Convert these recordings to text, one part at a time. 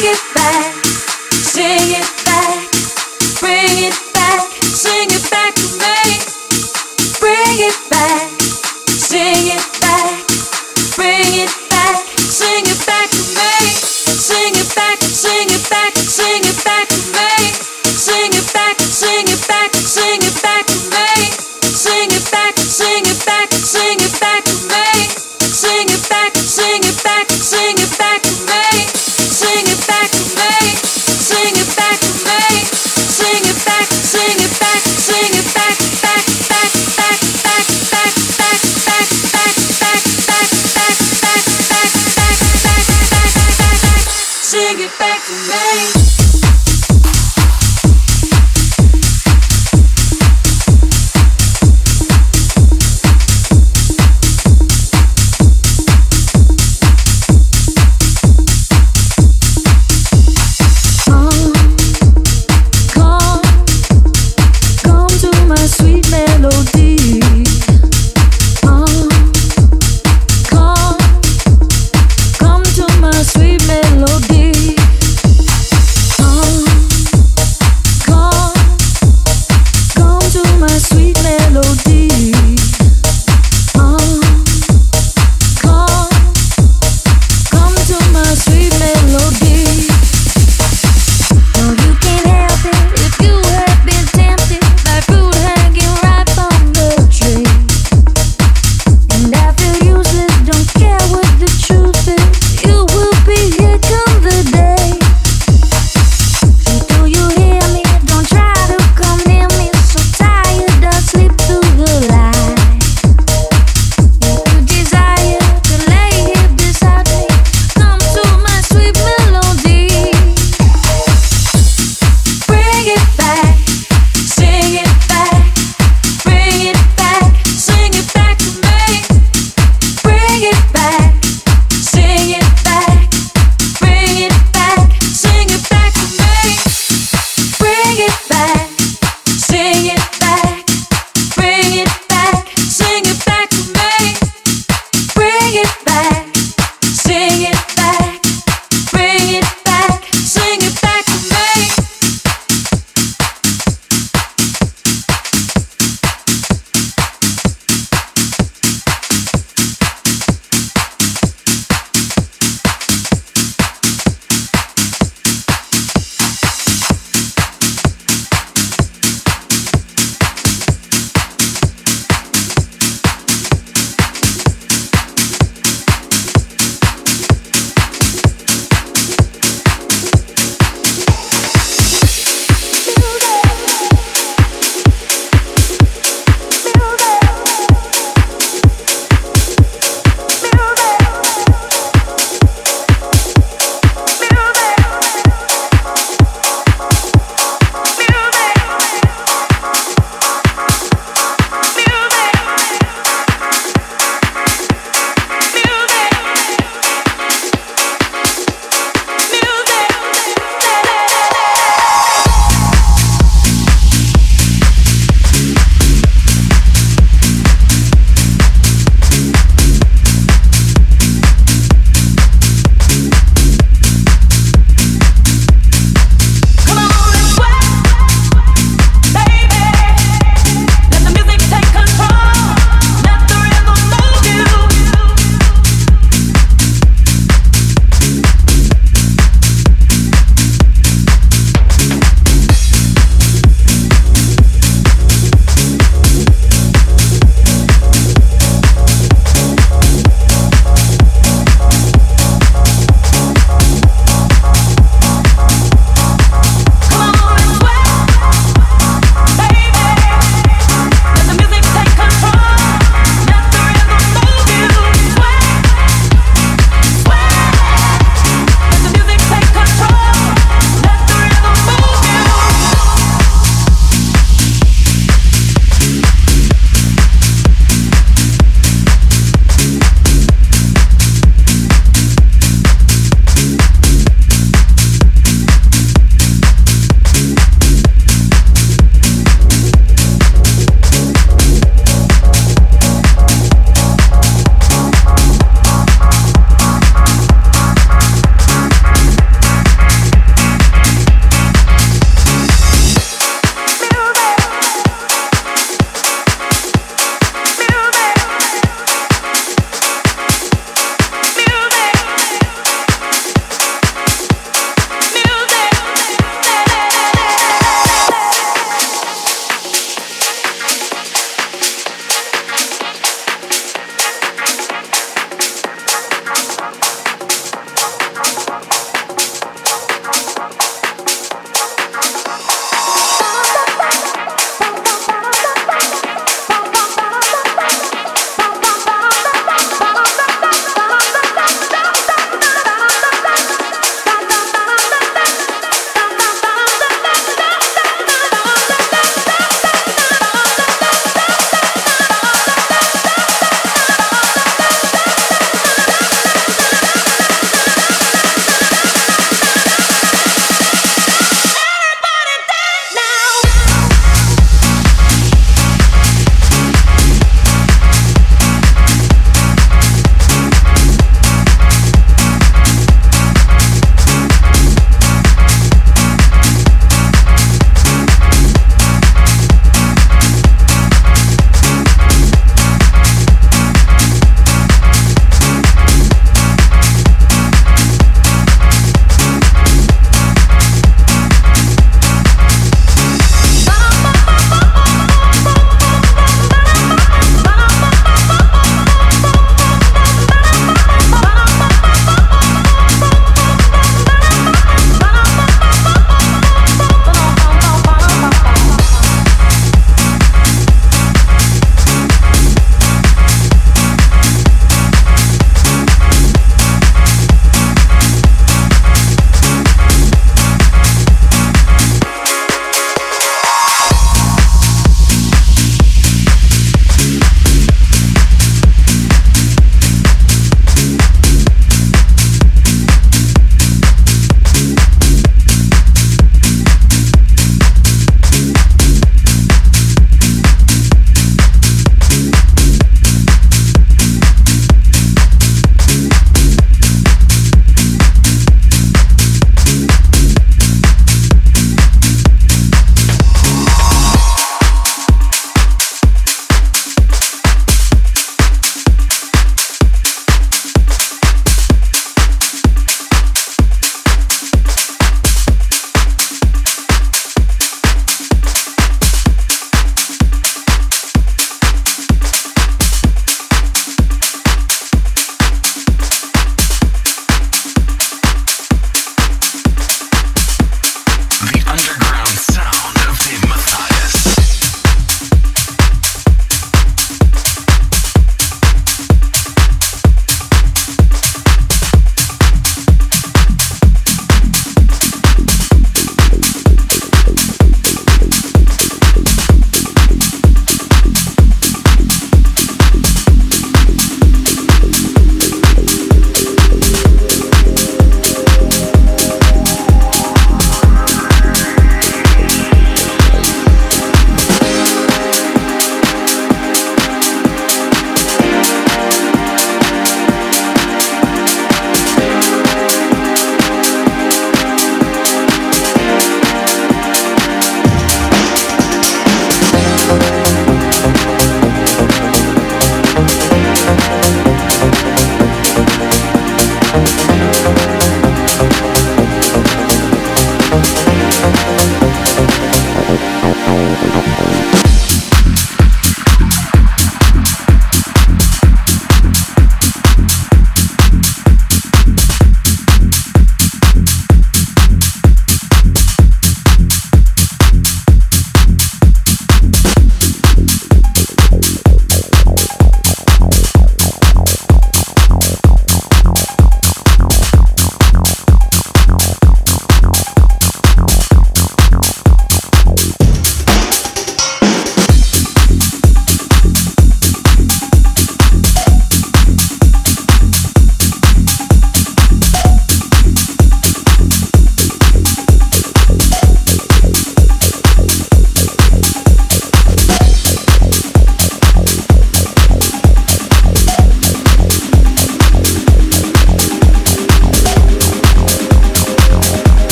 bring it back, back.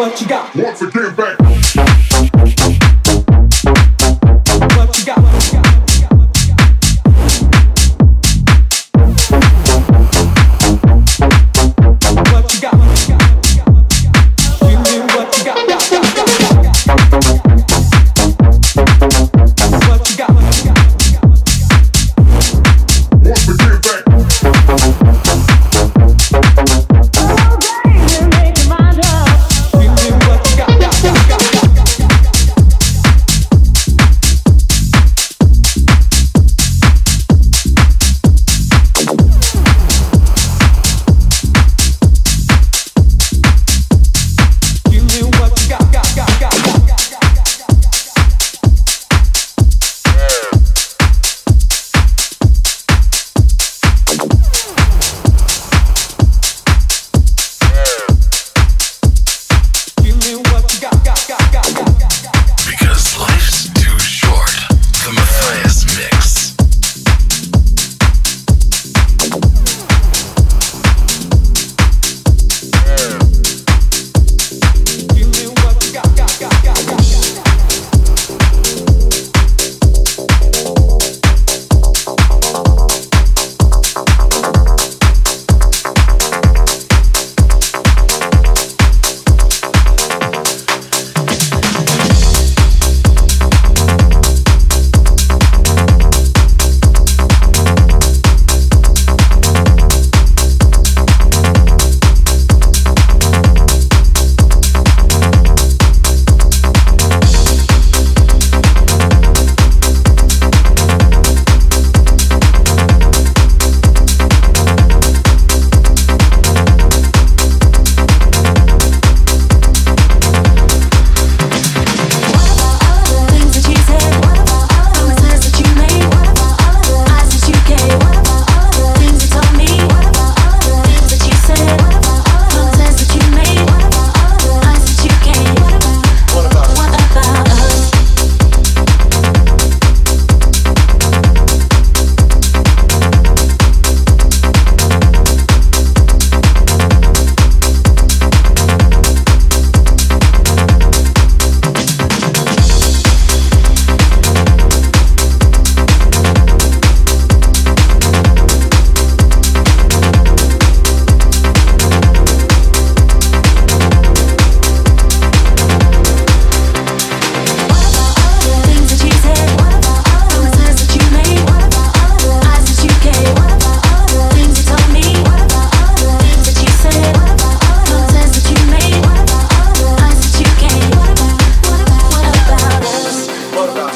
Got, got, got, got.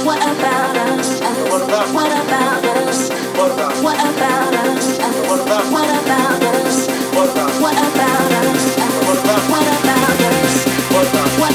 What about us? What about us? What about us? What about us? What about us? What about us? What about us? What about us?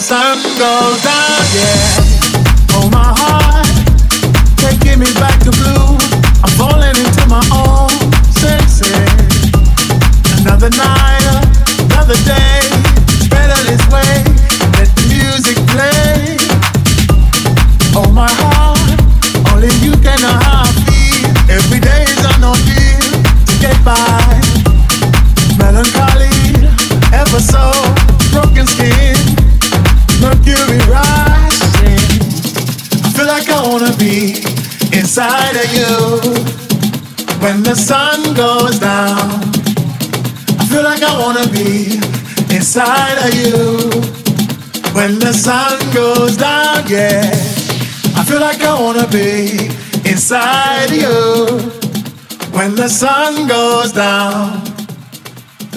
Sun goes down, yeah.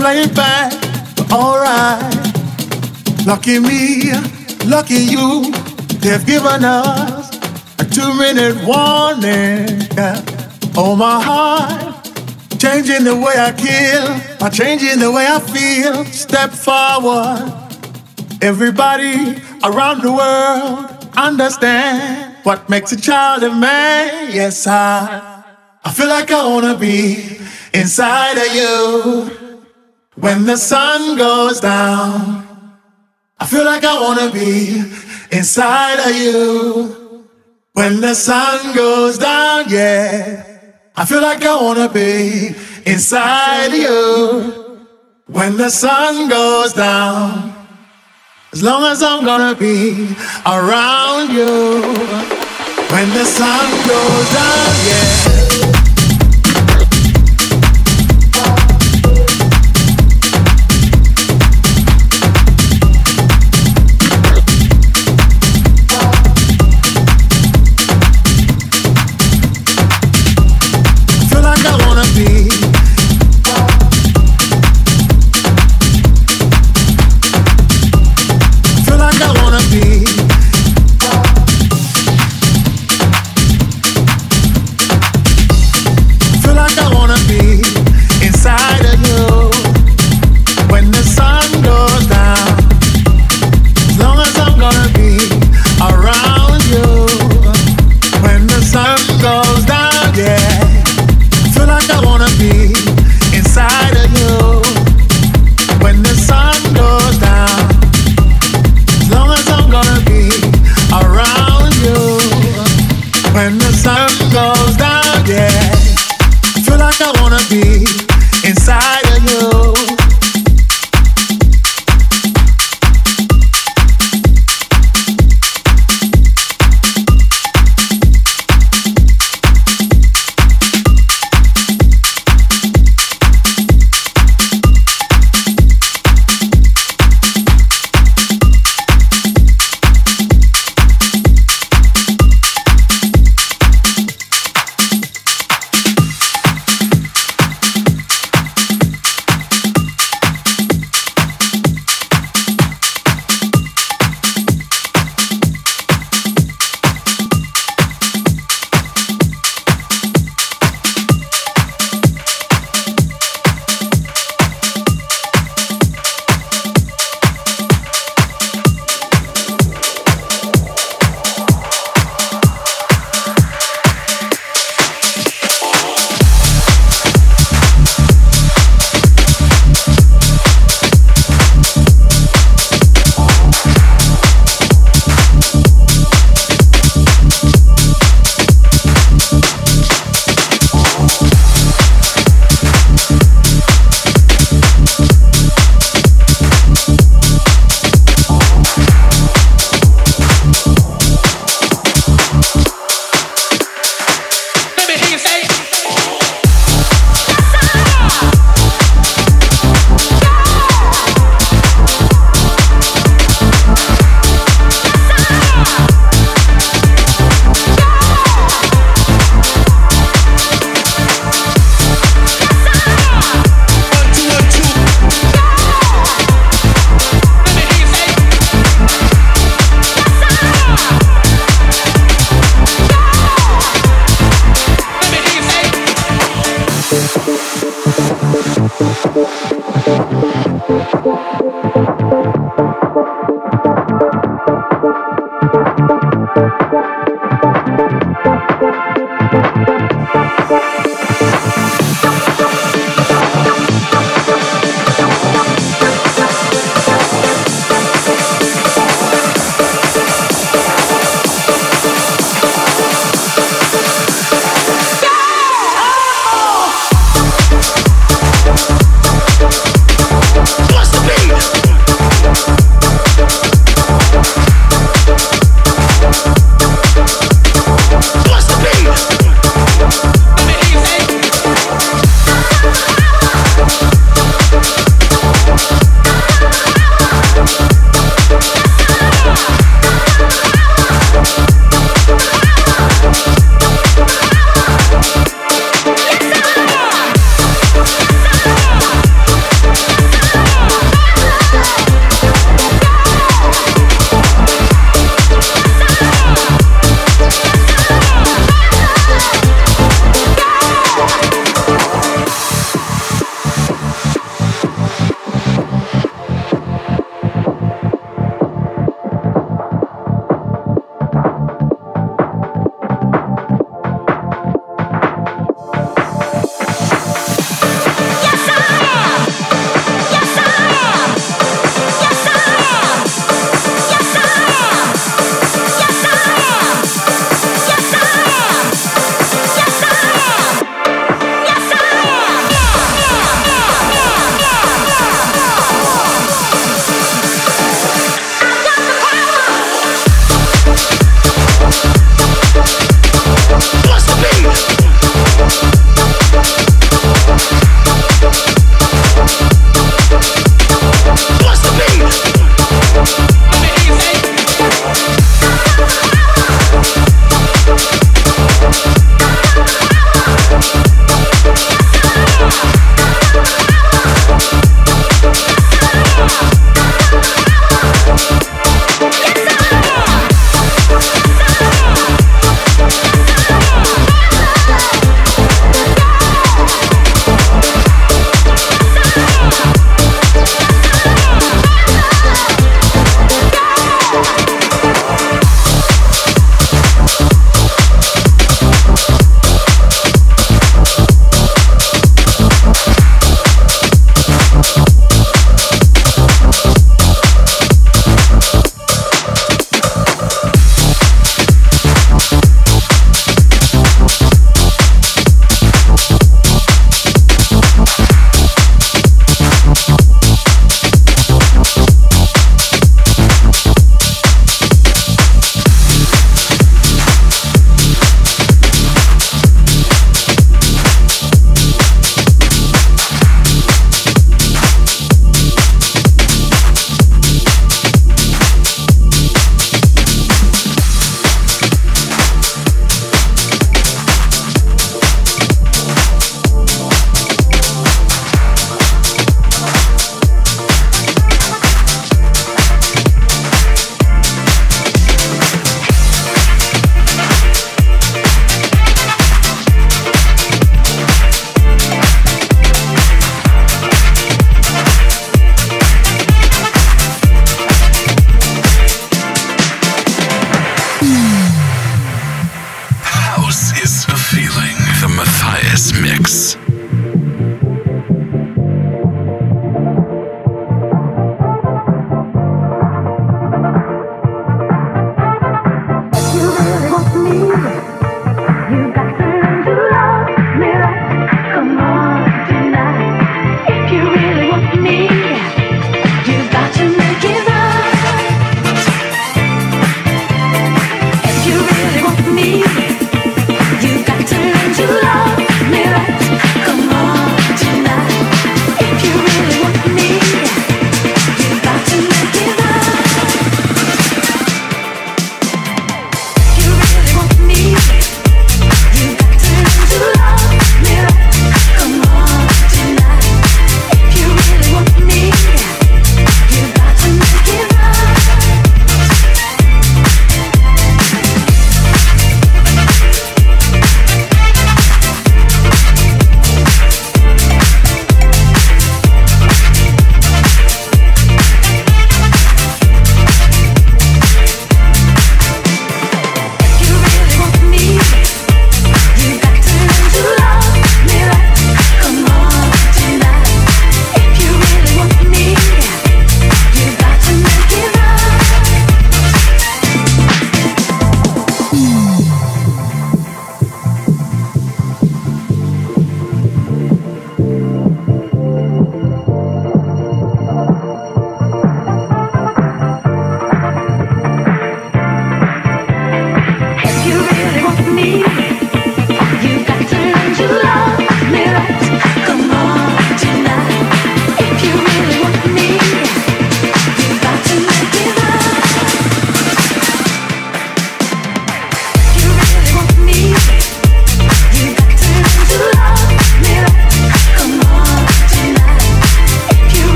Play it back, but alright. Lucky me, lucky you. They've given us a two-minute warning. Oh my heart, changing the way I kill, by changing the way I feel. Step forward. Everybody around the world understand what makes a child a man. Yes, I. I feel like I wanna be inside of you when the sun goes down. I feel like I wanna be inside of you when the sun goes down, yeah. I feel like I wanna be inside of you when the sun goes down. As long as I'm gonna be around you when the sun goes down, yeah.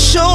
show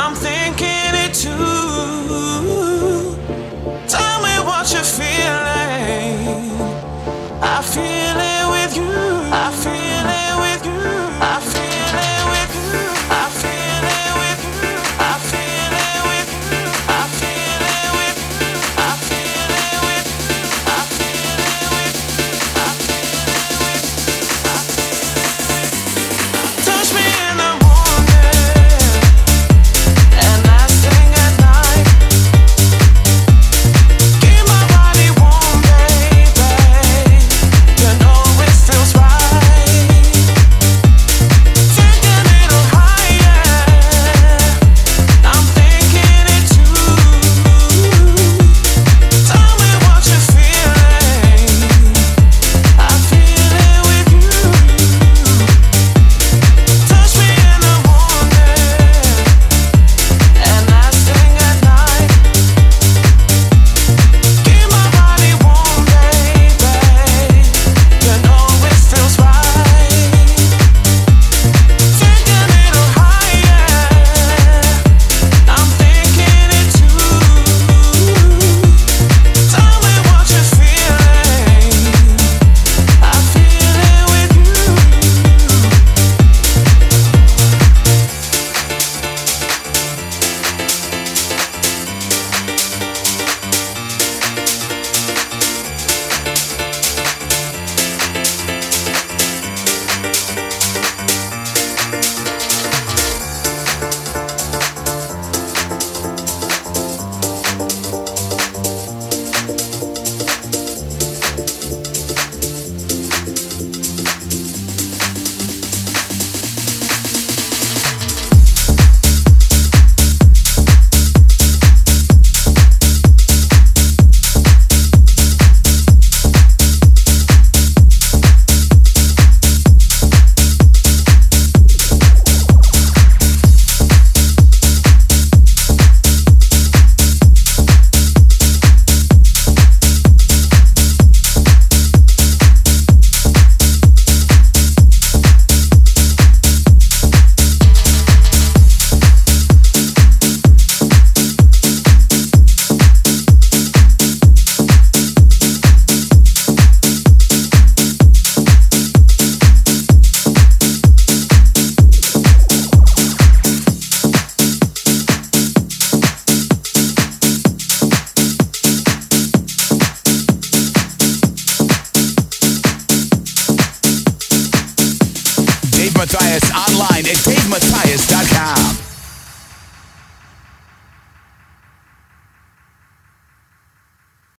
I'm thinking it too. Tell me what you're feeling. I feel.